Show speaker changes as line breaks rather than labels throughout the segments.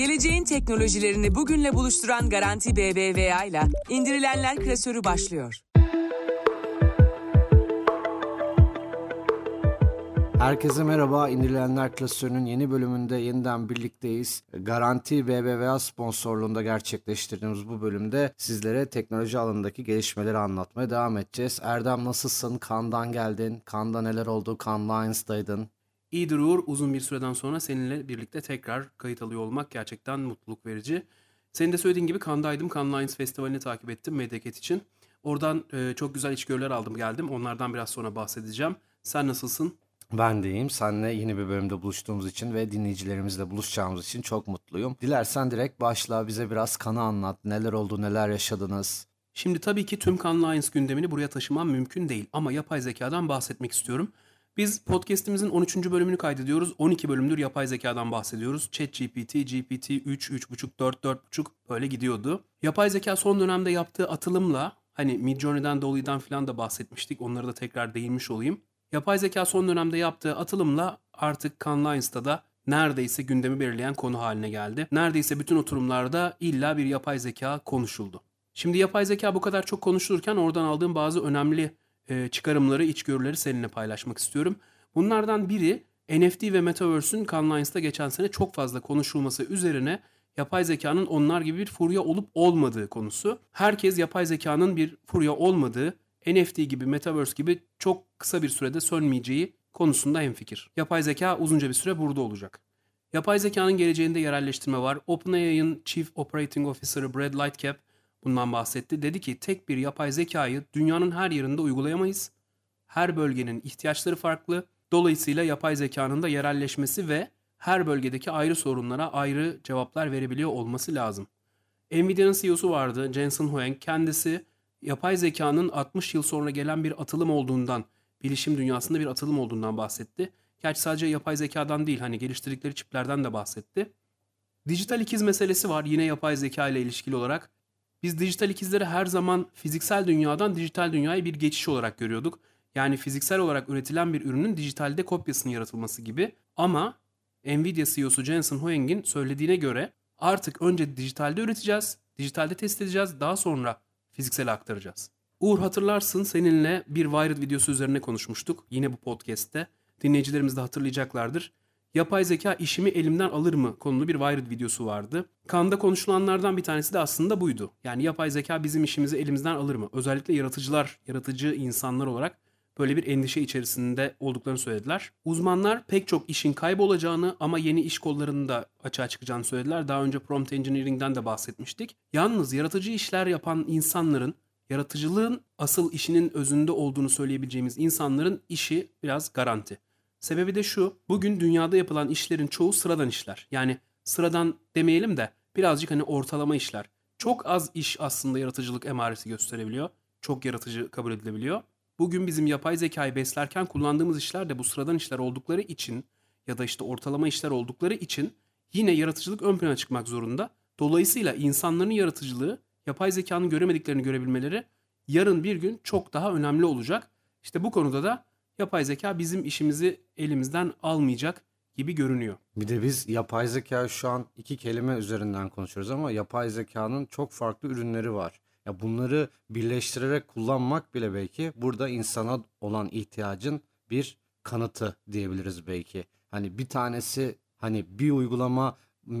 Geleceğin teknolojilerini bugünle buluşturan Garanti BBVA ile indirilenler klasörü başlıyor.
Herkese merhaba. İndirilenler klasörünün yeni bölümünde yeniden birlikteyiz. Garanti BBVA sponsorluğunda gerçekleştirdiğimiz bu bölümde sizlere teknoloji alanındaki gelişmeleri anlatmaya devam edeceğiz. Erdem nasılsın? Kandan geldin. Kanda neler oldu? Kan Lions'daydın.
İyidir Uğur. Uzun bir süreden sonra seninle birlikte tekrar kayıt alıyor olmak gerçekten mutluluk verici. Senin de söylediğin gibi Cannes'daydım. Cannes Lions Festivali'ni takip ettim Medyakit için. Oradan e, çok güzel içgörüler aldım geldim. Onlardan biraz sonra bahsedeceğim. Sen nasılsın?
Ben de iyiyim. Seninle yeni bir bölümde buluştuğumuz için ve dinleyicilerimizle buluşacağımız için çok mutluyum. Dilersen direkt başla bize biraz kanı anlat. Neler oldu, neler yaşadınız?
Şimdi tabii ki tüm Cannes Lions gündemini buraya taşımam mümkün değil. Ama yapay zekadan bahsetmek istiyorum. Biz podcast'imizin 13. bölümünü kaydediyoruz. 12 bölümdür yapay zekadan bahsediyoruz. ChatGPT, GPT 3, 3.5, 4, 4.5 böyle gidiyordu. Yapay zeka son dönemde yaptığı atılımla hani Midjourney'den, Dolly'den falan da bahsetmiştik. Onları da tekrar değinmiş olayım. Yapay zeka son dönemde yaptığı atılımla artık Cannes Lions'ta da neredeyse gündemi belirleyen konu haline geldi. Neredeyse bütün oturumlarda illa bir yapay zeka konuşuldu. Şimdi yapay zeka bu kadar çok konuşulurken oradan aldığım bazı önemli e, çıkarımları, içgörüleri seninle paylaşmak istiyorum. Bunlardan biri NFT ve Metaverse'ün Cannes Lions'ta geçen sene çok fazla konuşulması üzerine yapay zekanın onlar gibi bir furya olup olmadığı konusu. Herkes yapay zekanın bir furya olmadığı, NFT gibi, Metaverse gibi çok kısa bir sürede sönmeyeceği konusunda hemfikir. Yapay zeka uzunca bir süre burada olacak. Yapay zekanın geleceğinde yerelleştirme var. OpenAI'ın Chief Operating Officer'ı Brad Lightcap bundan bahsetti. Dedi ki tek bir yapay zekayı dünyanın her yerinde uygulayamayız. Her bölgenin ihtiyaçları farklı. Dolayısıyla yapay zekanın da yerelleşmesi ve her bölgedeki ayrı sorunlara ayrı cevaplar verebiliyor olması lazım. Nvidia'nın CEO'su vardı Jensen Huang. Kendisi yapay zekanın 60 yıl sonra gelen bir atılım olduğundan, bilişim dünyasında bir atılım olduğundan bahsetti. Gerçi sadece yapay zekadan değil hani geliştirdikleri çiplerden de bahsetti. Dijital ikiz meselesi var yine yapay zeka ile ilişkili olarak. Biz dijital ikizleri her zaman fiziksel dünyadan dijital dünyaya bir geçiş olarak görüyorduk. Yani fiziksel olarak üretilen bir ürünün dijitalde kopyasının yaratılması gibi. Ama Nvidia CEO'su Jensen Huang'in söylediğine göre artık önce dijitalde üreteceğiz, dijitalde test edeceğiz, daha sonra fiziksele aktaracağız. Uğur hatırlarsın seninle bir Wired videosu üzerine konuşmuştuk yine bu podcast'te. Dinleyicilerimiz de hatırlayacaklardır. Yapay zeka işimi elimden alır mı konulu bir Wired videosu vardı. Kanda konuşulanlardan bir tanesi de aslında buydu. Yani yapay zeka bizim işimizi elimizden alır mı? Özellikle yaratıcılar, yaratıcı insanlar olarak böyle bir endişe içerisinde olduklarını söylediler. Uzmanlar pek çok işin kaybolacağını ama yeni iş kollarının da açığa çıkacağını söylediler. Daha önce prompt engineering'den de bahsetmiştik. Yalnız yaratıcı işler yapan insanların yaratıcılığın asıl işinin özünde olduğunu söyleyebileceğimiz insanların işi biraz garanti. Sebebi de şu, bugün dünyada yapılan işlerin çoğu sıradan işler. Yani sıradan demeyelim de birazcık hani ortalama işler. Çok az iş aslında yaratıcılık emaresi gösterebiliyor. Çok yaratıcı kabul edilebiliyor. Bugün bizim yapay zekayı beslerken kullandığımız işler de bu sıradan işler oldukları için ya da işte ortalama işler oldukları için yine yaratıcılık ön plana çıkmak zorunda. Dolayısıyla insanların yaratıcılığı, yapay zekanın göremediklerini görebilmeleri yarın bir gün çok daha önemli olacak. İşte bu konuda da yapay zeka bizim işimizi elimizden almayacak gibi görünüyor.
Bir de biz yapay zeka şu an iki kelime üzerinden konuşuyoruz ama yapay zekanın çok farklı ürünleri var. Ya bunları birleştirerek kullanmak bile belki burada insana olan ihtiyacın bir kanıtı diyebiliriz belki. Hani bir tanesi hani bir uygulama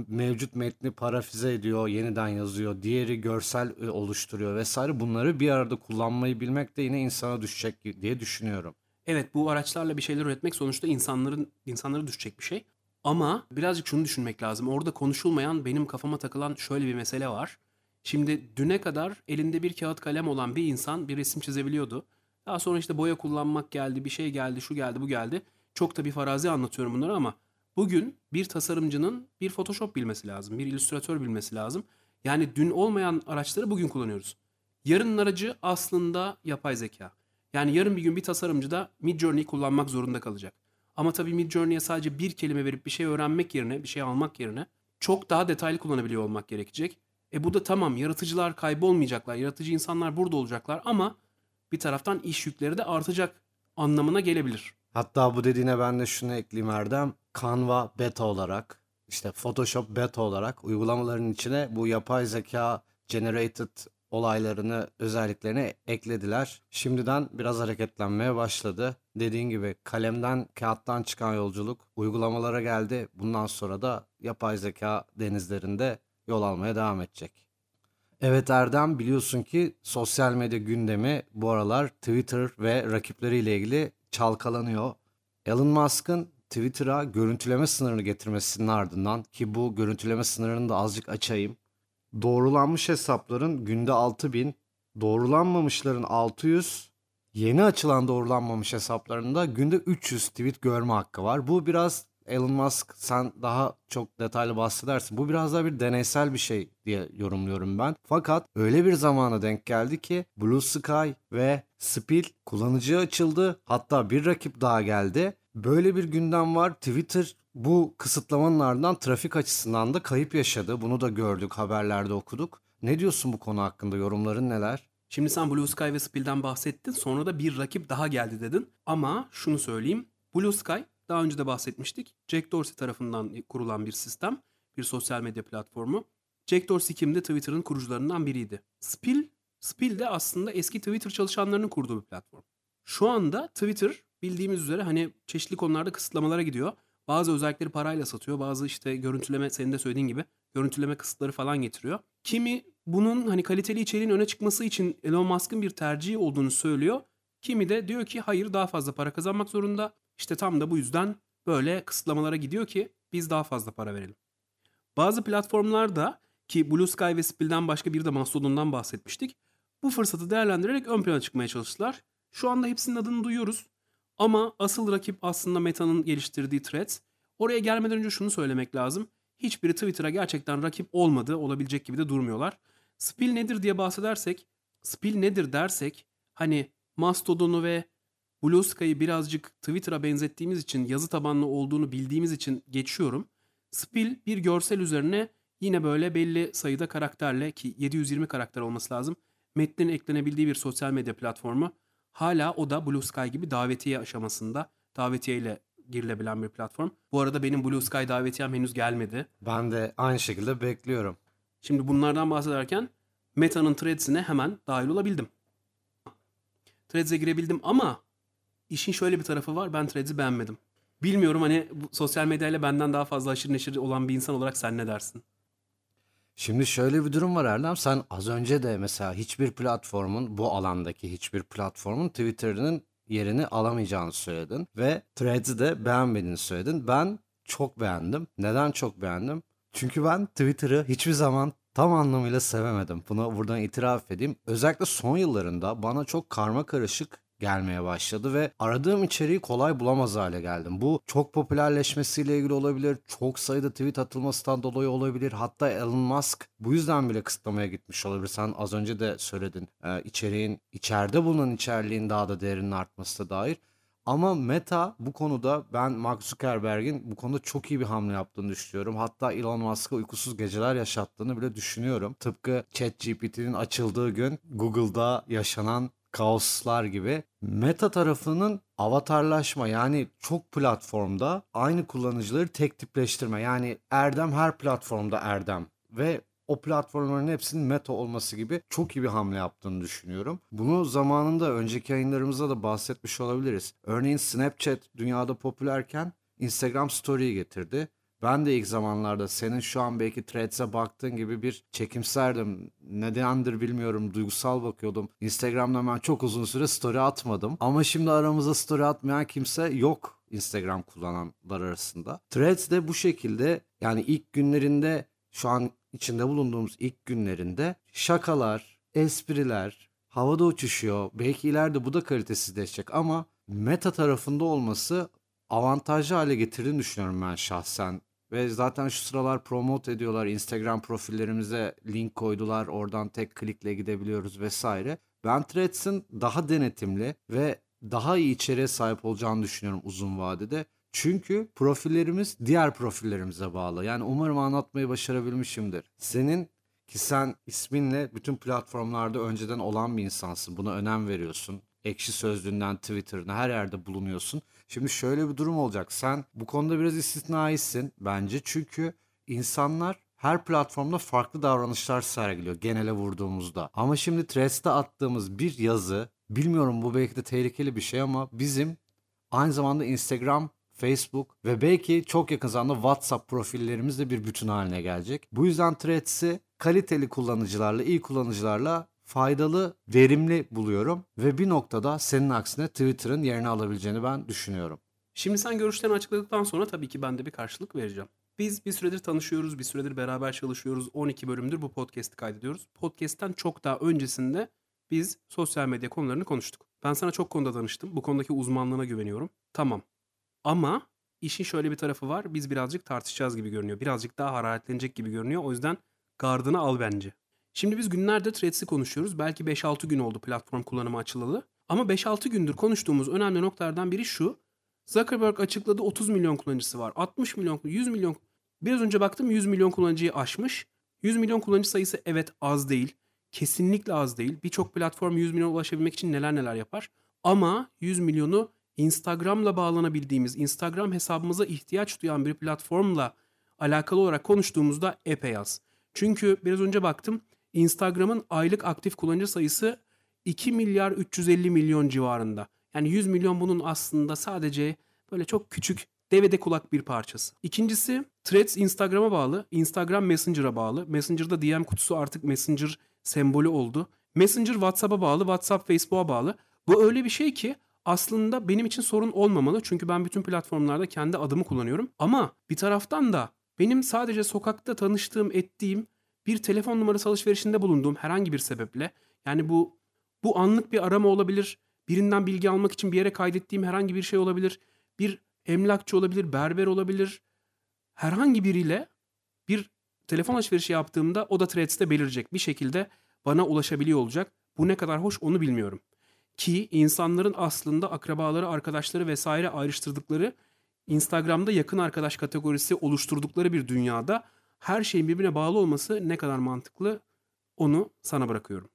mevcut metni parafize ediyor, yeniden yazıyor, diğeri görsel e, oluşturuyor vesaire. Bunları bir arada kullanmayı bilmek de yine insana düşecek diye düşünüyorum.
Evet bu araçlarla bir şeyler üretmek sonuçta insanların insanlara düşecek bir şey. Ama birazcık şunu düşünmek lazım. Orada konuşulmayan benim kafama takılan şöyle bir mesele var. Şimdi düne kadar elinde bir kağıt kalem olan bir insan bir resim çizebiliyordu. Daha sonra işte boya kullanmak geldi, bir şey geldi, şu geldi, bu geldi. Çok da bir farazi anlatıyorum bunları ama bugün bir tasarımcının bir Photoshop bilmesi lazım, bir illüstratör bilmesi lazım. Yani dün olmayan araçları bugün kullanıyoruz. Yarının aracı aslında yapay zeka. Yani yarın bir gün bir tasarımcı da Midjourney'i kullanmak zorunda kalacak. Ama tabii Midjourney'e sadece bir kelime verip bir şey öğrenmek yerine, bir şey almak yerine çok daha detaylı kullanabiliyor olmak gerekecek. E bu da tamam yaratıcılar kaybolmayacaklar, yaratıcı insanlar burada olacaklar ama bir taraftan iş yükleri de artacak anlamına gelebilir.
Hatta bu dediğine ben de şunu ekleyeyim Erdem. Canva beta olarak işte Photoshop beta olarak uygulamaların içine bu yapay zeka generated olaylarını, özelliklerini eklediler. Şimdiden biraz hareketlenmeye başladı. Dediğin gibi kalemden, kağıttan çıkan yolculuk uygulamalara geldi. Bundan sonra da yapay zeka denizlerinde yol almaya devam edecek. Evet Erdem biliyorsun ki sosyal medya gündemi bu aralar Twitter ve rakipleriyle ilgili çalkalanıyor. Elon Musk'ın Twitter'a görüntüleme sınırını getirmesinin ardından ki bu görüntüleme sınırını da azıcık açayım. Doğrulanmış hesapların günde 6000, doğrulanmamışların 600, yeni açılan doğrulanmamış hesaplarında günde 300 tweet görme hakkı var. Bu biraz Elon Musk sen daha çok detaylı bahsedersin. Bu biraz daha bir deneysel bir şey diye yorumluyorum ben. Fakat öyle bir zamana denk geldi ki Blue Sky ve Spill kullanıcıya açıldı. Hatta bir rakip daha geldi. Böyle bir gündem var. Twitter bu kısıtlamanın ardından trafik açısından da kayıp yaşadı. Bunu da gördük, haberlerde okuduk. Ne diyorsun bu konu hakkında? Yorumların neler?
Şimdi sen Blue Sky ve Spill'den bahsettin. Sonra da bir rakip daha geldi dedin. Ama şunu söyleyeyim. Blue Sky daha önce de bahsetmiştik. Jack Dorsey tarafından kurulan bir sistem. Bir sosyal medya platformu. Jack Dorsey kimdi? Twitter'ın kurucularından biriydi. Spill, Spill de aslında eski Twitter çalışanlarının kurduğu bir platform. Şu anda Twitter bildiğimiz üzere hani çeşitli konularda kısıtlamalara gidiyor. Bazı özellikleri parayla satıyor. Bazı işte görüntüleme senin de söylediğin gibi görüntüleme kısıtları falan getiriyor. Kimi bunun hani kaliteli içeriğin öne çıkması için Elon Musk'ın bir tercihi olduğunu söylüyor. Kimi de diyor ki hayır daha fazla para kazanmak zorunda. İşte tam da bu yüzden böyle kısıtlamalara gidiyor ki biz daha fazla para verelim. Bazı platformlarda ki Blue Sky ve Spill'den başka bir de Mastodon'dan bahsetmiştik. Bu fırsatı değerlendirerek ön plana çıkmaya çalıştılar. Şu anda hepsinin adını duyuyoruz. Ama asıl rakip aslında Meta'nın geliştirdiği Threads. Oraya gelmeden önce şunu söylemek lazım. Hiçbiri Twitter'a gerçekten rakip olmadı, olabilecek gibi de durmuyorlar. Spill nedir diye bahsedersek, Spill nedir dersek, hani Mastodon'u ve Blue Sky'ı birazcık Twitter'a benzettiğimiz için, yazı tabanlı olduğunu bildiğimiz için geçiyorum. Spill bir görsel üzerine yine böyle belli sayıda karakterle ki 720 karakter olması lazım. Metnin eklenebildiği bir sosyal medya platformu. Hala o da Blue Sky gibi davetiye aşamasında. Davetiye ile girilebilen bir platform. Bu arada benim Blue Sky davetiyem henüz gelmedi.
Ben de aynı şekilde bekliyorum.
Şimdi bunlardan bahsederken Meta'nın Threads'ine hemen dahil olabildim. Threads'e girebildim ama işin şöyle bir tarafı var. Ben Threads'i beğenmedim. Bilmiyorum hani bu sosyal medyayla benden daha fazla aşırı neşir olan bir insan olarak sen ne dersin?
Şimdi şöyle bir durum var Erdem. Sen az önce de mesela hiçbir platformun bu alandaki hiçbir platformun Twitter'ının yerini alamayacağını söyledin ve Threads'i de beğenmediğini söyledin. Ben çok beğendim. Neden çok beğendim? Çünkü ben Twitter'ı hiçbir zaman tam anlamıyla sevemedim. Bunu buradan itiraf edeyim. Özellikle son yıllarında bana çok karma karışık gelmeye başladı ve aradığım içeriği kolay bulamaz hale geldim. Bu çok popülerleşmesiyle ilgili olabilir, çok sayıda tweet atılmasından dolayı olabilir. Hatta Elon Musk bu yüzden bile kısıtlamaya gitmiş olabilir. Sen az önce de söyledin ee, içeriğin, içeride bulunan içeriğin daha da değerinin artmasına dair. Ama Meta bu konuda ben Mark Zuckerberg'in bu konuda çok iyi bir hamle yaptığını düşünüyorum. Hatta Elon Musk'a uykusuz geceler yaşattığını bile düşünüyorum. Tıpkı ChatGPT'nin açıldığı gün Google'da yaşanan kaoslar gibi Meta tarafının avatarlaşma yani çok platformda aynı kullanıcıları tek tipleştirme yani Erdem her platformda Erdem ve o platformların hepsinin meta olması gibi çok iyi bir hamle yaptığını düşünüyorum. Bunu zamanında önceki yayınlarımızda da bahsetmiş olabiliriz. Örneğin Snapchat dünyada popülerken Instagram Story'yi getirdi. Ben de ilk zamanlarda senin şu an belki Threads'e baktığın gibi bir çekimserdim. Nedendir bilmiyorum duygusal bakıyordum. Instagram'da ben çok uzun süre story atmadım. Ama şimdi aramızda story atmayan kimse yok Instagram kullananlar arasında. Threads de bu şekilde yani ilk günlerinde şu an içinde bulunduğumuz ilk günlerinde şakalar, espriler havada uçuşuyor. Belki ileride bu da kalitesizleşecek ama meta tarafında olması avantajlı hale getirdiğini düşünüyorum ben şahsen. Ve zaten şu sıralar promote ediyorlar. Instagram profillerimize link koydular. Oradan tek klikle gidebiliyoruz vesaire. Ben Threads'in daha denetimli ve daha iyi içeriğe sahip olacağını düşünüyorum uzun vadede. Çünkü profillerimiz diğer profillerimize bağlı. Yani umarım anlatmayı başarabilmişimdir. Senin ki sen isminle bütün platformlarda önceden olan bir insansın. Buna önem veriyorsun. Ekşi Sözlüğü'nden Twitter'ına her yerde bulunuyorsun. Şimdi şöyle bir durum olacak. Sen bu konuda biraz istisnaisin bence. Çünkü insanlar her platformda farklı davranışlar sergiliyor genele vurduğumuzda. Ama şimdi Threads'te attığımız bir yazı, bilmiyorum bu belki de tehlikeli bir şey ama bizim aynı zamanda Instagram, Facebook ve belki çok yakın zamanda WhatsApp profillerimiz de bir bütün haline gelecek. Bu yüzden Threads'i kaliteli kullanıcılarla, iyi kullanıcılarla faydalı, verimli buluyorum ve bir noktada senin aksine Twitter'ın yerini alabileceğini ben düşünüyorum.
Şimdi sen görüşlerini açıkladıktan sonra tabii ki ben de bir karşılık vereceğim. Biz bir süredir tanışıyoruz, bir süredir beraber çalışıyoruz. 12 bölümdür bu podcast'i kaydediyoruz. Podcast'ten çok daha öncesinde biz sosyal medya konularını konuştuk. Ben sana çok konuda danıştım. Bu konudaki uzmanlığına güveniyorum. Tamam. Ama işin şöyle bir tarafı var. Biz birazcık tartışacağız gibi görünüyor. Birazcık daha hararetlenecek gibi görünüyor. O yüzden gardını al bence. Şimdi biz günlerdir Threads'i konuşuyoruz. Belki 5-6 gün oldu platform kullanımı açılalı. Ama 5-6 gündür konuştuğumuz önemli noktalardan biri şu. Zuckerberg açıkladı 30 milyon kullanıcısı var. 60 milyon, 100 milyon. Biraz önce baktım 100 milyon kullanıcıyı aşmış. 100 milyon kullanıcı sayısı evet az değil. Kesinlikle az değil. Birçok platform 100 milyon ulaşabilmek için neler neler yapar. Ama 100 milyonu Instagram'la bağlanabildiğimiz, Instagram hesabımıza ihtiyaç duyan bir platformla alakalı olarak konuştuğumuzda epey az. Çünkü biraz önce baktım Instagram'ın aylık aktif kullanıcı sayısı 2 milyar 350 milyon civarında. Yani 100 milyon bunun aslında sadece böyle çok küçük devede kulak bir parçası. İkincisi Threads Instagram'a bağlı, Instagram Messenger'a bağlı. Messenger'da DM kutusu artık Messenger sembolü oldu. Messenger WhatsApp'a bağlı, WhatsApp Facebook'a bağlı. Bu öyle bir şey ki aslında benim için sorun olmamalı. Çünkü ben bütün platformlarda kendi adımı kullanıyorum. Ama bir taraftan da benim sadece sokakta tanıştığım, ettiğim bir telefon numarası alışverişinde bulunduğum herhangi bir sebeple yani bu bu anlık bir arama olabilir. Birinden bilgi almak için bir yere kaydettiğim herhangi bir şey olabilir. Bir emlakçı olabilir, berber olabilir. Herhangi biriyle bir telefon alışverişi yaptığımda o da Threads'te belirecek. Bir şekilde bana ulaşabiliyor olacak. Bu ne kadar hoş onu bilmiyorum. Ki insanların aslında akrabaları, arkadaşları vesaire ayrıştırdıkları Instagram'da yakın arkadaş kategorisi oluşturdukları bir dünyada her şeyin birbirine bağlı olması ne kadar mantıklı onu sana bırakıyorum.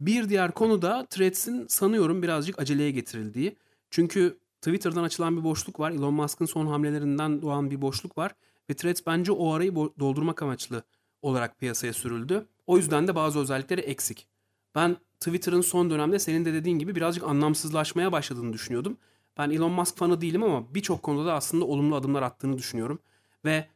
Bir diğer konu da Threads'in sanıyorum birazcık aceleye getirildiği. Çünkü Twitter'dan açılan bir boşluk var. Elon Musk'ın son hamlelerinden doğan bir boşluk var. Ve Threads bence o arayı doldurmak amaçlı olarak piyasaya sürüldü. O yüzden de bazı özellikleri eksik. Ben Twitter'ın son dönemde senin de dediğin gibi birazcık anlamsızlaşmaya başladığını düşünüyordum. Ben Elon Musk fanı değilim ama birçok konuda da aslında olumlu adımlar attığını düşünüyorum. Ve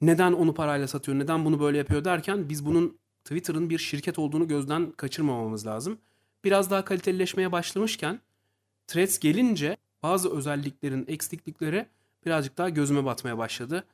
neden onu parayla satıyor, neden bunu böyle yapıyor derken biz bunun Twitter'ın bir şirket olduğunu gözden kaçırmamamız lazım. Biraz daha kalitelileşmeye başlamışken Threads gelince bazı özelliklerin eksiklikleri birazcık daha gözüme batmaya başladı.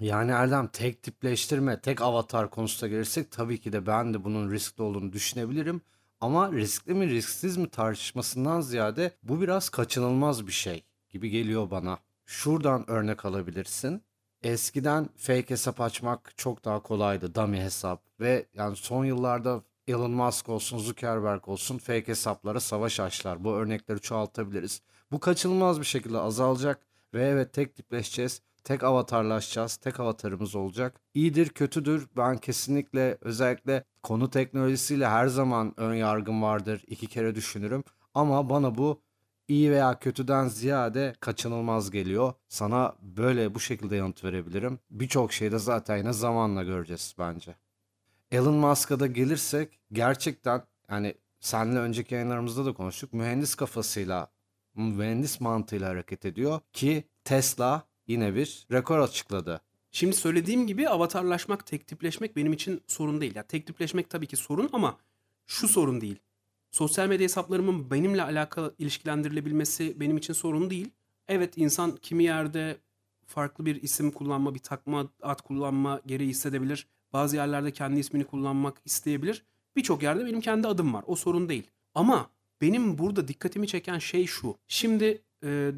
Yani Erdem tek tipleştirme, tek avatar konusuna gelirsek tabii ki de ben de bunun riskli olduğunu düşünebilirim. Ama riskli mi risksiz mi tartışmasından ziyade bu biraz kaçınılmaz bir şey gibi geliyor bana. Şuradan örnek alabilirsin. Eskiden fake hesap açmak çok daha kolaydı. Dummy hesap. Ve yani son yıllarda Elon Musk olsun, Zuckerberg olsun fake hesaplara savaş açtılar. Bu örnekleri çoğaltabiliriz. Bu kaçınılmaz bir şekilde azalacak ve evet tek tipleşeceğiz. Tek avatarlaşacağız. Tek avatarımız olacak. İyidir, kötüdür. Ben kesinlikle özellikle konu teknolojisiyle her zaman ön yargım vardır. İki kere düşünürüm. Ama bana bu iyi veya kötüden ziyade kaçınılmaz geliyor. Sana böyle bu şekilde yanıt verebilirim. Birçok şeyde zaten yine zamanla göreceğiz bence. Elon Musk'a da gelirsek gerçekten yani seninle önceki yayınlarımızda da konuştuk. Mühendis kafasıyla, mühendis mantığıyla hareket ediyor ki Tesla yine bir rekor açıkladı.
Şimdi söylediğim gibi avatarlaşmak, tek tipleşmek benim için sorun değil. Ya tek tipleşmek tabii ki sorun ama şu sorun değil. Sosyal medya hesaplarımın benimle alakalı ilişkilendirilebilmesi benim için sorun değil. Evet insan kimi yerde farklı bir isim kullanma, bir takma ad kullanma gereği hissedebilir. Bazı yerlerde kendi ismini kullanmak isteyebilir. Birçok yerde benim kendi adım var. O sorun değil. Ama benim burada dikkatimi çeken şey şu. Şimdi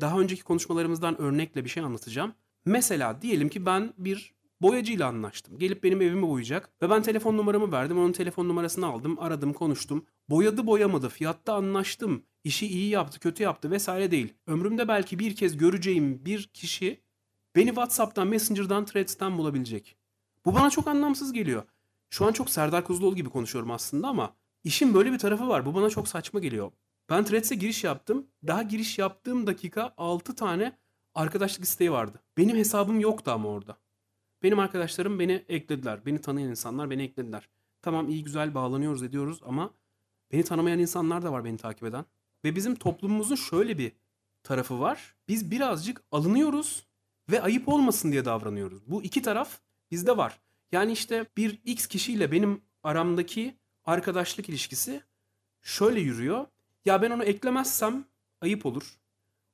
daha önceki konuşmalarımızdan örnekle bir şey anlatacağım. Mesela diyelim ki ben bir boyacıyla anlaştım. Gelip benim evimi boyayacak ve ben telefon numaramı verdim. Onun telefon numarasını aldım, aradım, konuştum. Boyadı boyamadı, fiyatta anlaştım. İşi iyi yaptı, kötü yaptı vesaire değil. Ömrümde belki bir kez göreceğim bir kişi beni WhatsApp'tan, Messenger'dan, Threads'ten bulabilecek. Bu bana çok anlamsız geliyor. Şu an çok Serdar Kuzuloğlu gibi konuşuyorum aslında ama işin böyle bir tarafı var. Bu bana çok saçma geliyor. Ben Threads'e giriş yaptım. Daha giriş yaptığım dakika 6 tane arkadaşlık isteği vardı. Benim hesabım yoktu ama orada. Benim arkadaşlarım beni eklediler. Beni tanıyan insanlar beni eklediler. Tamam iyi güzel bağlanıyoruz ediyoruz ama beni tanımayan insanlar da var beni takip eden. Ve bizim toplumumuzun şöyle bir tarafı var. Biz birazcık alınıyoruz ve ayıp olmasın diye davranıyoruz. Bu iki taraf bizde var. Yani işte bir X kişiyle benim aramdaki arkadaşlık ilişkisi şöyle yürüyor. Ya ben onu eklemezsem ayıp olur.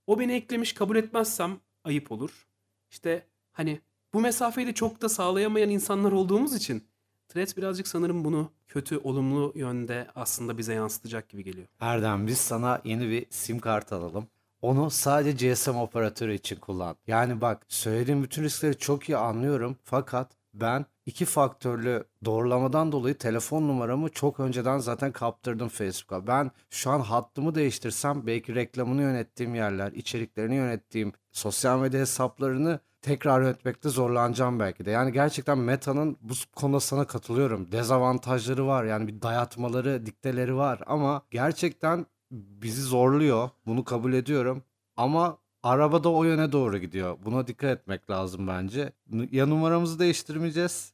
O beni eklemiş kabul etmezsem ayıp olur. İşte hani bu mesafeyi de çok da sağlayamayan insanlar olduğumuz için Threads birazcık sanırım bunu kötü, olumlu yönde aslında bize yansıtacak gibi geliyor.
Erdem biz sana yeni bir sim kart alalım. Onu sadece GSM operatörü için kullan. Yani bak söylediğim bütün riskleri çok iyi anlıyorum. Fakat ben iki faktörlü doğrulamadan dolayı telefon numaramı çok önceden zaten kaptırdım Facebook'a. Ben şu an hattımı değiştirsem belki reklamını yönettiğim yerler, içeriklerini yönettiğim sosyal medya hesaplarını tekrar yönetmekte zorlanacağım belki de. Yani gerçekten Meta'nın bu konuda sana katılıyorum. Dezavantajları var. Yani bir dayatmaları, dikteleri var ama gerçekten bizi zorluyor. Bunu kabul ediyorum. Ama araba da o yöne doğru gidiyor. Buna dikkat etmek lazım bence. Ya numaramızı değiştirmeyeceğiz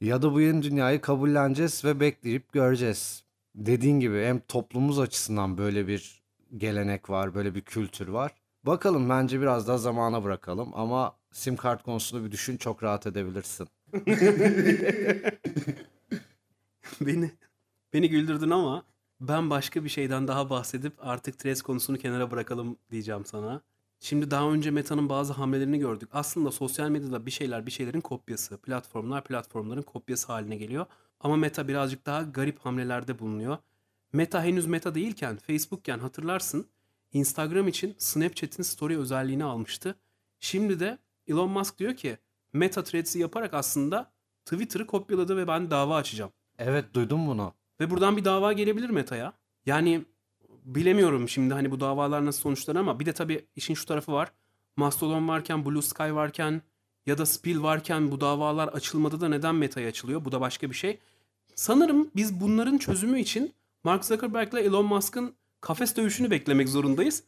ya da bu yeni dünyayı kabulleneceğiz ve bekleyip göreceğiz. Dediğin gibi hem toplumumuz açısından böyle bir gelenek var, böyle bir kültür var. Bakalım bence biraz daha zamana bırakalım ama sim kart konusunu bir düşün çok rahat edebilirsin.
beni beni güldürdün ama ben başka bir şeyden daha bahsedip artık Threads konusunu kenara bırakalım diyeceğim sana. Şimdi daha önce Meta'nın bazı hamlelerini gördük. Aslında sosyal medyada bir şeyler bir şeylerin kopyası. Platformlar platformların kopyası haline geliyor. Ama Meta birazcık daha garip hamlelerde bulunuyor. Meta henüz Meta değilken, Facebook'ken hatırlarsın Instagram için Snapchat'in story özelliğini almıştı. Şimdi de Elon Musk diyor ki Meta Threads'i yaparak aslında Twitter'ı kopyaladı ve ben dava açacağım.
Evet duydum bunu.
Ve buradan bir dava gelebilir Meta'ya. Yani bilemiyorum şimdi hani bu davalar nasıl sonuçlanır ama bir de tabii işin şu tarafı var. Mastodon varken, Blue Sky varken ya da Spill varken bu davalar açılmadı da neden Meta'ya açılıyor? Bu da başka bir şey. Sanırım biz bunların çözümü için Mark Zuckerberg ile Elon Musk'ın kafes dövüşünü beklemek zorundayız.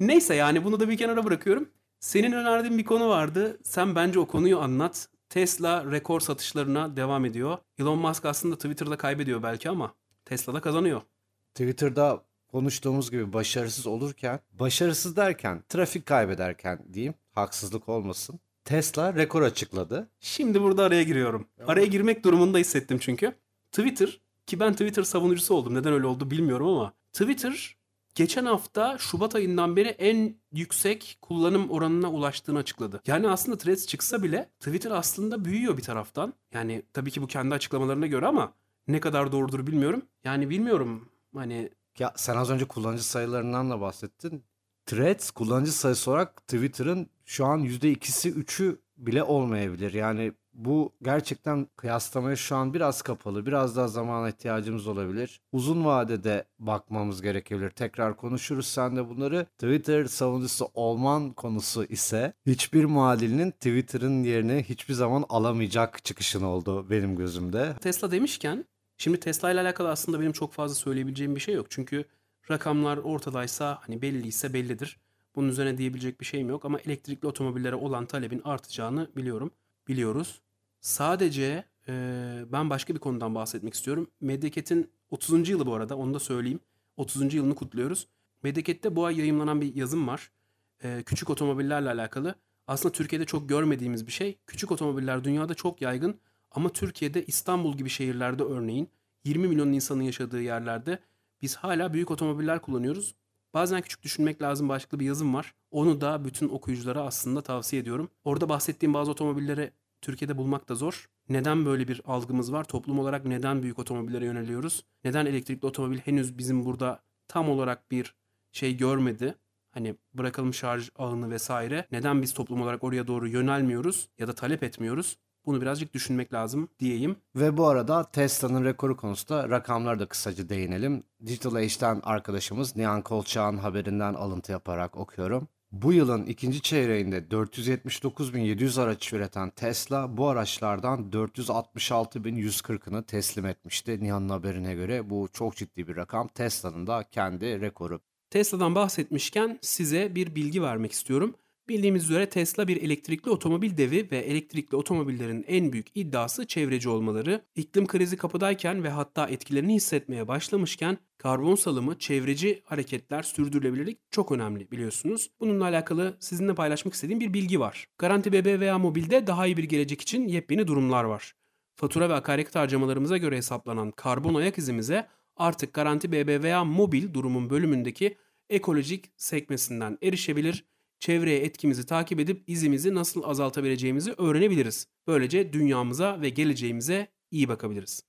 Neyse yani bunu da bir kenara bırakıyorum. Senin önerdiğin bir konu vardı. Sen bence o konuyu anlat. Tesla rekor satışlarına devam ediyor. Elon Musk aslında Twitter'da kaybediyor belki ama Tesla'da kazanıyor.
Twitter'da konuştuğumuz gibi başarısız olurken, başarısız derken, trafik kaybederken diyeyim, haksızlık olmasın. Tesla rekor açıkladı.
Şimdi burada araya giriyorum. Araya girmek durumunda hissettim çünkü. Twitter ki ben Twitter savunucusu oldum. Neden öyle oldu bilmiyorum ama Twitter geçen hafta Şubat ayından beri en yüksek kullanım oranına ulaştığını açıkladı. Yani aslında Threads çıksa bile Twitter aslında büyüyor bir taraftan. Yani tabii ki bu kendi açıklamalarına göre ama ne kadar doğrudur bilmiyorum. Yani bilmiyorum hani
Ya sen az önce kullanıcı sayılarından da bahsettin. Threads kullanıcı sayısı olarak Twitter'ın şu an %2'si 3'ü bile olmayabilir. Yani bu gerçekten kıyaslamaya şu an biraz kapalı. Biraz daha zamana ihtiyacımız olabilir. Uzun vadede bakmamız gerekebilir. Tekrar konuşuruz sen de bunları. Twitter savunucusu olman konusu ise hiçbir muadilinin Twitter'ın yerini hiçbir zaman alamayacak çıkışın oldu benim gözümde.
Tesla demişken şimdi Tesla ile alakalı aslında benim çok fazla söyleyebileceğim bir şey yok. Çünkü rakamlar ortadaysa hani belliyse bellidir. Bunun üzerine diyebilecek bir şeyim yok ama elektrikli otomobillere olan talebin artacağını biliyorum. Biliyoruz. Sadece e, ben başka bir konudan bahsetmek istiyorum. Medeket'in 30. yılı bu arada onu da söyleyeyim. 30. yılını kutluyoruz. Medeket'te bu ay yayımlanan bir yazım var. E, küçük otomobillerle alakalı. Aslında Türkiye'de çok görmediğimiz bir şey. Küçük otomobiller dünyada çok yaygın ama Türkiye'de İstanbul gibi şehirlerde örneğin 20 milyon insanın yaşadığı yerlerde biz hala büyük otomobiller kullanıyoruz. Bazen küçük düşünmek lazım başlıklı bir yazım var. Onu da bütün okuyuculara aslında tavsiye ediyorum. Orada bahsettiğim bazı otomobilleri Türkiye'de bulmak da zor. Neden böyle bir algımız var? Toplum olarak neden büyük otomobillere yöneliyoruz? Neden elektrikli otomobil henüz bizim burada tam olarak bir şey görmedi? Hani bırakalım şarj ağını vesaire. Neden biz toplum olarak oraya doğru yönelmiyoruz ya da talep etmiyoruz? Bunu birazcık düşünmek lazım diyeyim.
Ve bu arada Tesla'nın rekoru konusunda rakamlara da kısaca değinelim. Digital Age'den arkadaşımız Nihan Kolçak'ın haberinden alıntı yaparak okuyorum. Bu yılın ikinci çeyreğinde 479.700 araç üreten Tesla bu araçlardan 466.140'ını teslim etmişti. Nihan'ın haberine göre bu çok ciddi bir rakam. Tesla'nın da kendi rekoru.
Tesla'dan bahsetmişken size bir bilgi vermek istiyorum. Bildiğimiz üzere Tesla bir elektrikli otomobil devi ve elektrikli otomobillerin en büyük iddiası çevreci olmaları. İklim krizi kapıdayken ve hatta etkilerini hissetmeye başlamışken karbon salımı, çevreci hareketler, sürdürülebilirlik çok önemli biliyorsunuz. Bununla alakalı sizinle paylaşmak istediğim bir bilgi var. Garanti BB veya mobilde daha iyi bir gelecek için yepyeni durumlar var. Fatura ve akaryakıt harcamalarımıza göre hesaplanan karbon ayak izimize artık Garanti BB veya mobil durumun bölümündeki ekolojik sekmesinden erişebilir çevreye etkimizi takip edip izimizi nasıl azaltabileceğimizi öğrenebiliriz. Böylece dünyamıza ve geleceğimize iyi bakabiliriz.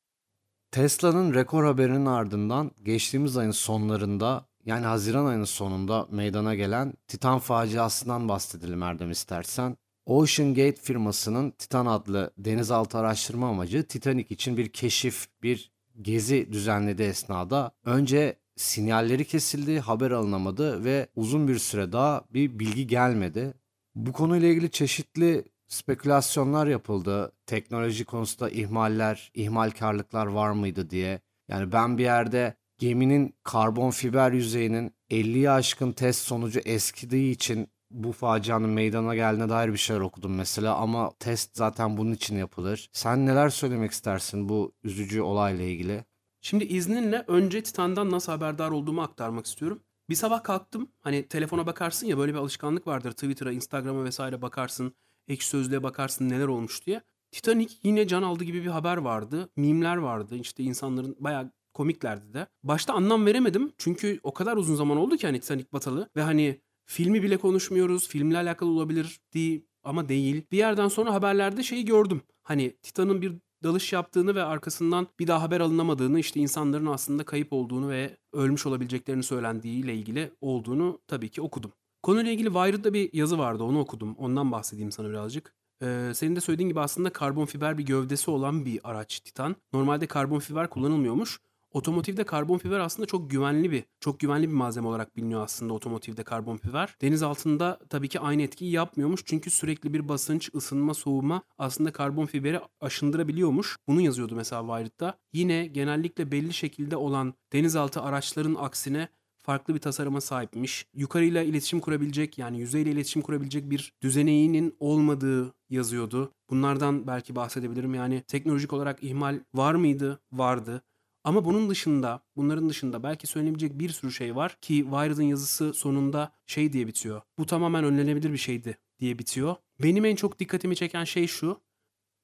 Tesla'nın rekor haberinin ardından geçtiğimiz ayın sonlarında yani Haziran ayının sonunda meydana gelen Titan faciasından bahsedelim Erdem istersen. Ocean Gate firmasının Titan adlı denizaltı araştırma amacı Titanic için bir keşif, bir gezi düzenlediği esnada önce sinyalleri kesildi, haber alınamadı ve uzun bir süre daha bir bilgi gelmedi. Bu konuyla ilgili çeşitli spekülasyonlar yapıldı. Teknoloji konusunda ihmaller, ihmalkarlıklar var mıydı diye. Yani ben bir yerde geminin karbon fiber yüzeyinin 50'ye aşkın test sonucu eskidiği için bu facianın meydana geldiğine dair bir şeyler okudum mesela ama test zaten bunun için yapılır. Sen neler söylemek istersin bu üzücü olayla ilgili?
Şimdi izninle önce Titan'dan nasıl haberdar olduğumu aktarmak istiyorum. Bir sabah kalktım. Hani telefona bakarsın ya böyle bir alışkanlık vardır. Twitter'a, Instagram'a vesaire bakarsın. Ekşi Sözlüğe bakarsın neler olmuş diye. Titanic yine can aldı gibi bir haber vardı. Mimler vardı. İşte insanların bayağı komiklerdi de. Başta anlam veremedim. Çünkü o kadar uzun zaman oldu ki hani Titanic batalı. Ve hani filmi bile konuşmuyoruz. Filmle alakalı olabilir değil ama değil. Bir yerden sonra haberlerde şeyi gördüm. Hani Titan'ın bir dalış yaptığını ve arkasından bir daha haber alınamadığını, işte insanların aslında kayıp olduğunu ve ölmüş olabileceklerini söylendiği ile ilgili olduğunu tabii ki okudum. Konuyla ilgili Wired'da bir yazı vardı onu okudum. Ondan bahsedeyim sana birazcık. Ee, senin de söylediğin gibi aslında karbon fiber bir gövdesi olan bir araç Titan. Normalde karbon fiber kullanılmıyormuş. Otomotivde karbon fiber aslında çok güvenli bir, çok güvenli bir malzeme olarak biliniyor aslında otomotivde karbon fiber. Deniz altında tabii ki aynı etkiyi yapmıyormuş çünkü sürekli bir basınç, ısınma, soğuma aslında karbon fiberi aşındırabiliyormuş. Bunu yazıyordu mesela Wired'da. Yine genellikle belli şekilde olan denizaltı araçların aksine farklı bir tasarıma sahipmiş. Yukarıyla iletişim kurabilecek yani yüzeyle iletişim kurabilecek bir düzeneğinin olmadığı yazıyordu. Bunlardan belki bahsedebilirim. Yani teknolojik olarak ihmal var mıydı? Vardı. Ama bunun dışında, bunların dışında belki söylenebilecek bir sürü şey var ki Wired'ın yazısı sonunda şey diye bitiyor. Bu tamamen önlenebilir bir şeydi diye bitiyor. Benim en çok dikkatimi çeken şey şu.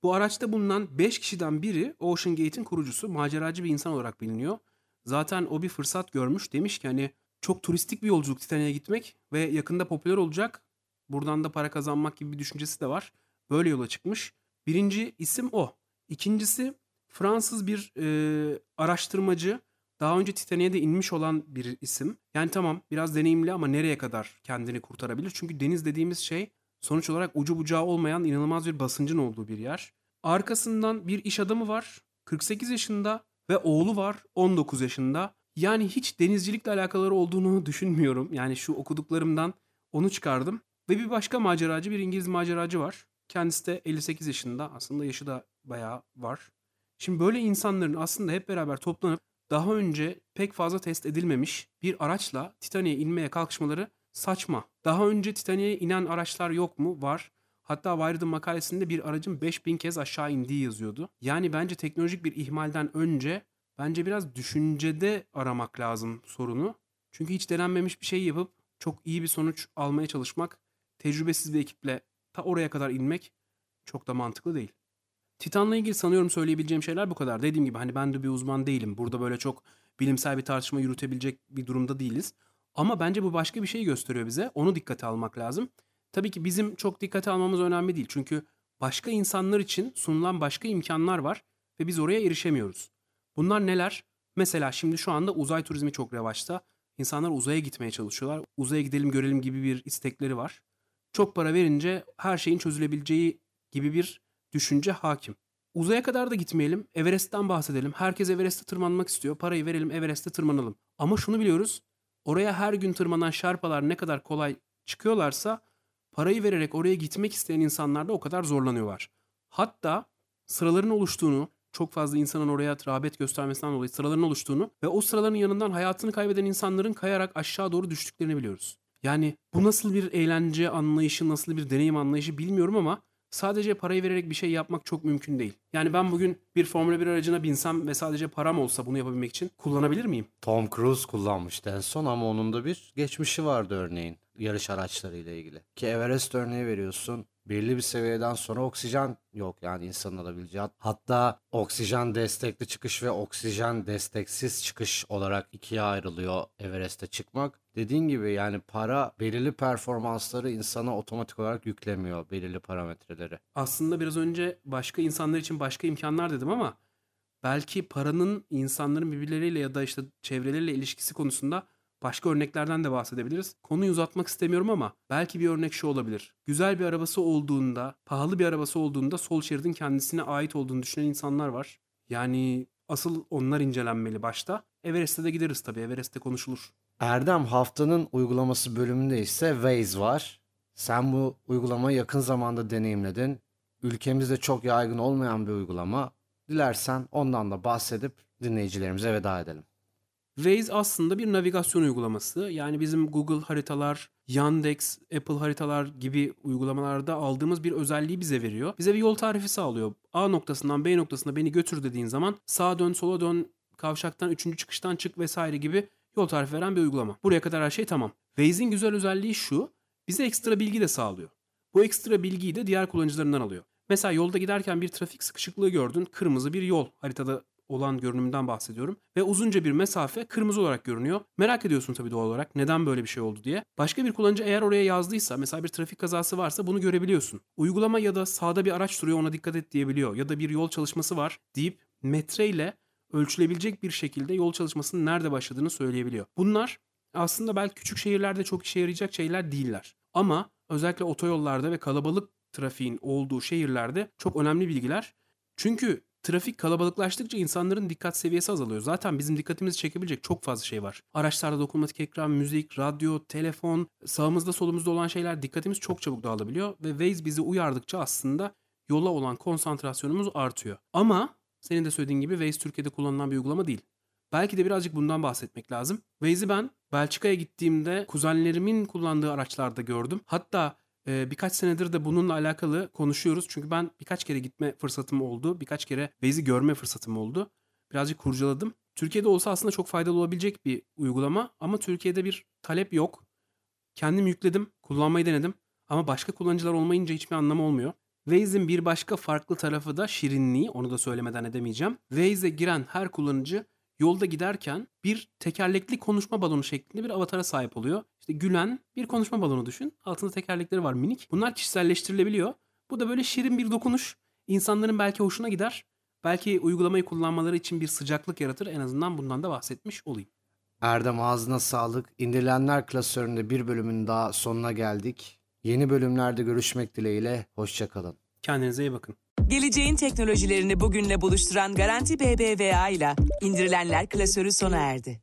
Bu araçta bulunan 5 kişiden biri Ocean Gate'in kurucusu, maceracı bir insan olarak biliniyor. Zaten o bir fırsat görmüş. Demiş ki hani çok turistik bir yolculuk Titanic'e gitmek ve yakında popüler olacak. Buradan da para kazanmak gibi bir düşüncesi de var. Böyle yola çıkmış. Birinci isim o. İkincisi Fransız bir e, araştırmacı. Daha önce Titanic'e de inmiş olan bir isim. Yani tamam biraz deneyimli ama nereye kadar kendini kurtarabilir? Çünkü deniz dediğimiz şey sonuç olarak ucu bucağı olmayan inanılmaz bir basıncın olduğu bir yer. Arkasından bir iş adamı var. 48 yaşında ve oğlu var 19 yaşında. Yani hiç denizcilikle alakaları olduğunu düşünmüyorum. Yani şu okuduklarımdan onu çıkardım. Ve bir başka maceracı, bir İngiliz maceracı var. Kendisi de 58 yaşında. Aslında yaşı da bayağı var. Şimdi böyle insanların aslında hep beraber toplanıp daha önce pek fazla test edilmemiş bir araçla Titanic'e inmeye kalkışmaları saçma. Daha önce Titanic'e inen araçlar yok mu? Var. Hatta Wired'ın makalesinde bir aracın 5000 kez aşağı indiği yazıyordu. Yani bence teknolojik bir ihmalden önce bence biraz düşüncede aramak lazım sorunu. Çünkü hiç denenmemiş bir şey yapıp çok iyi bir sonuç almaya çalışmak, tecrübesiz bir ekiple ta oraya kadar inmek çok da mantıklı değil. Titan'la ilgili sanıyorum söyleyebileceğim şeyler bu kadar. Dediğim gibi hani ben de bir uzman değilim. Burada böyle çok bilimsel bir tartışma yürütebilecek bir durumda değiliz. Ama bence bu başka bir şey gösteriyor bize. Onu dikkate almak lazım. Tabii ki bizim çok dikkate almamız önemli değil. Çünkü başka insanlar için sunulan başka imkanlar var ve biz oraya erişemiyoruz. Bunlar neler? Mesela şimdi şu anda uzay turizmi çok revaçta. İnsanlar uzaya gitmeye çalışıyorlar. Uzaya gidelim görelim gibi bir istekleri var. Çok para verince her şeyin çözülebileceği gibi bir düşünce hakim. Uzaya kadar da gitmeyelim. Everest'ten bahsedelim. Herkes Everest'e tırmanmak istiyor. Parayı verelim Everest'e tırmanalım. Ama şunu biliyoruz. Oraya her gün tırmanan şarpalar ne kadar kolay çıkıyorlarsa parayı vererek oraya gitmek isteyen insanlar da o kadar zorlanıyorlar. Hatta sıraların oluştuğunu, çok fazla insanın oraya rağbet göstermesinden dolayı sıraların oluştuğunu ve o sıraların yanından hayatını kaybeden insanların kayarak aşağı doğru düştüklerini biliyoruz. Yani bu nasıl bir eğlence anlayışı, nasıl bir deneyim anlayışı bilmiyorum ama sadece parayı vererek bir şey yapmak çok mümkün değil. Yani ben bugün bir Formula 1 aracına binsem ve sadece param olsa bunu yapabilmek için kullanabilir miyim?
Tom Cruise kullanmıştı en son ama onun da bir geçmişi vardı örneğin yarış araçlarıyla ilgili. Ki Everest örneği veriyorsun. Belli bir seviyeden sonra oksijen yok yani insanın alabileceği. Hatta oksijen destekli çıkış ve oksijen desteksiz çıkış olarak ikiye ayrılıyor Everest'e çıkmak. Dediğin gibi yani para belirli performansları insana otomatik olarak yüklemiyor belirli parametreleri.
Aslında biraz önce başka insanlar için başka imkanlar dedim ama belki paranın insanların birbirleriyle ya da işte çevreleriyle ilişkisi konusunda başka örneklerden de bahsedebiliriz. Konuyu uzatmak istemiyorum ama belki bir örnek şu olabilir. Güzel bir arabası olduğunda, pahalı bir arabası olduğunda sol şeridin kendisine ait olduğunu düşünen insanlar var. Yani asıl onlar incelenmeli başta. Everest'e de gideriz tabii. Everest'te konuşulur.
Erdem haftanın uygulaması bölümünde ise Waze var. Sen bu uygulamayı yakın zamanda deneyimledin. Ülkemizde çok yaygın olmayan bir uygulama. Dilersen ondan da bahsedip dinleyicilerimize veda edelim.
Waze aslında bir navigasyon uygulaması. Yani bizim Google haritalar, Yandex, Apple haritalar gibi uygulamalarda aldığımız bir özelliği bize veriyor. Bize bir yol tarifi sağlıyor. A noktasından B noktasına beni götür dediğin zaman sağa dön, sola dön, kavşaktan üçüncü çıkıştan çık vesaire gibi yol tarifi veren bir uygulama. Buraya kadar her şey tamam. Waze'in güzel özelliği şu, bize ekstra bilgi de sağlıyor. Bu ekstra bilgiyi de diğer kullanıcılarından alıyor. Mesela yolda giderken bir trafik sıkışıklığı gördün, kırmızı bir yol haritada olan görünümünden bahsediyorum. Ve uzunca bir mesafe kırmızı olarak görünüyor. Merak ediyorsun tabii doğal olarak neden böyle bir şey oldu diye. Başka bir kullanıcı eğer oraya yazdıysa mesela bir trafik kazası varsa bunu görebiliyorsun. Uygulama ya da sağda bir araç duruyor ona dikkat et diyebiliyor. Ya da bir yol çalışması var deyip metreyle ölçülebilecek bir şekilde yol çalışmasının nerede başladığını söyleyebiliyor. Bunlar aslında belki küçük şehirlerde çok işe yarayacak şeyler değiller. Ama özellikle otoyollarda ve kalabalık trafiğin olduğu şehirlerde çok önemli bilgiler. Çünkü trafik kalabalıklaştıkça insanların dikkat seviyesi azalıyor. Zaten bizim dikkatimizi çekebilecek çok fazla şey var. Araçlarda dokunmatik ekran, müzik, radyo, telefon, sağımızda solumuzda olan şeyler dikkatimiz çok çabuk dağılabiliyor ve Waze bizi uyardıkça aslında yola olan konsantrasyonumuz artıyor. Ama senin de söylediğin gibi Waze Türkiye'de kullanılan bir uygulama değil. Belki de birazcık bundan bahsetmek lazım. Waze'i ben Belçika'ya gittiğimde kuzenlerimin kullandığı araçlarda gördüm. Hatta e, birkaç senedir de bununla alakalı konuşuyoruz. Çünkü ben birkaç kere gitme fırsatım oldu. Birkaç kere Waze'i görme fırsatım oldu. Birazcık kurcaladım. Türkiye'de olsa aslında çok faydalı olabilecek bir uygulama. Ama Türkiye'de bir talep yok. Kendim yükledim, kullanmayı denedim. Ama başka kullanıcılar olmayınca hiçbir anlamı olmuyor. Waze'in bir başka farklı tarafı da şirinliği. Onu da söylemeden edemeyeceğim. Waze'e giren her kullanıcı yolda giderken bir tekerlekli konuşma balonu şeklinde bir avatara sahip oluyor. İşte gülen bir konuşma balonu düşün. Altında tekerlekleri var minik. Bunlar kişiselleştirilebiliyor. Bu da böyle şirin bir dokunuş. İnsanların belki hoşuna gider. Belki uygulamayı kullanmaları için bir sıcaklık yaratır. En azından bundan da bahsetmiş olayım.
Erdem ağzına sağlık. İndirilenler klasöründe bir bölümün daha sonuna geldik. Yeni bölümlerde görüşmek dileğiyle. Hoşçakalın.
Kendinize iyi bakın.
Geleceğin teknolojilerini bugünle buluşturan Garanti BBVA ile indirilenler klasörü sona erdi.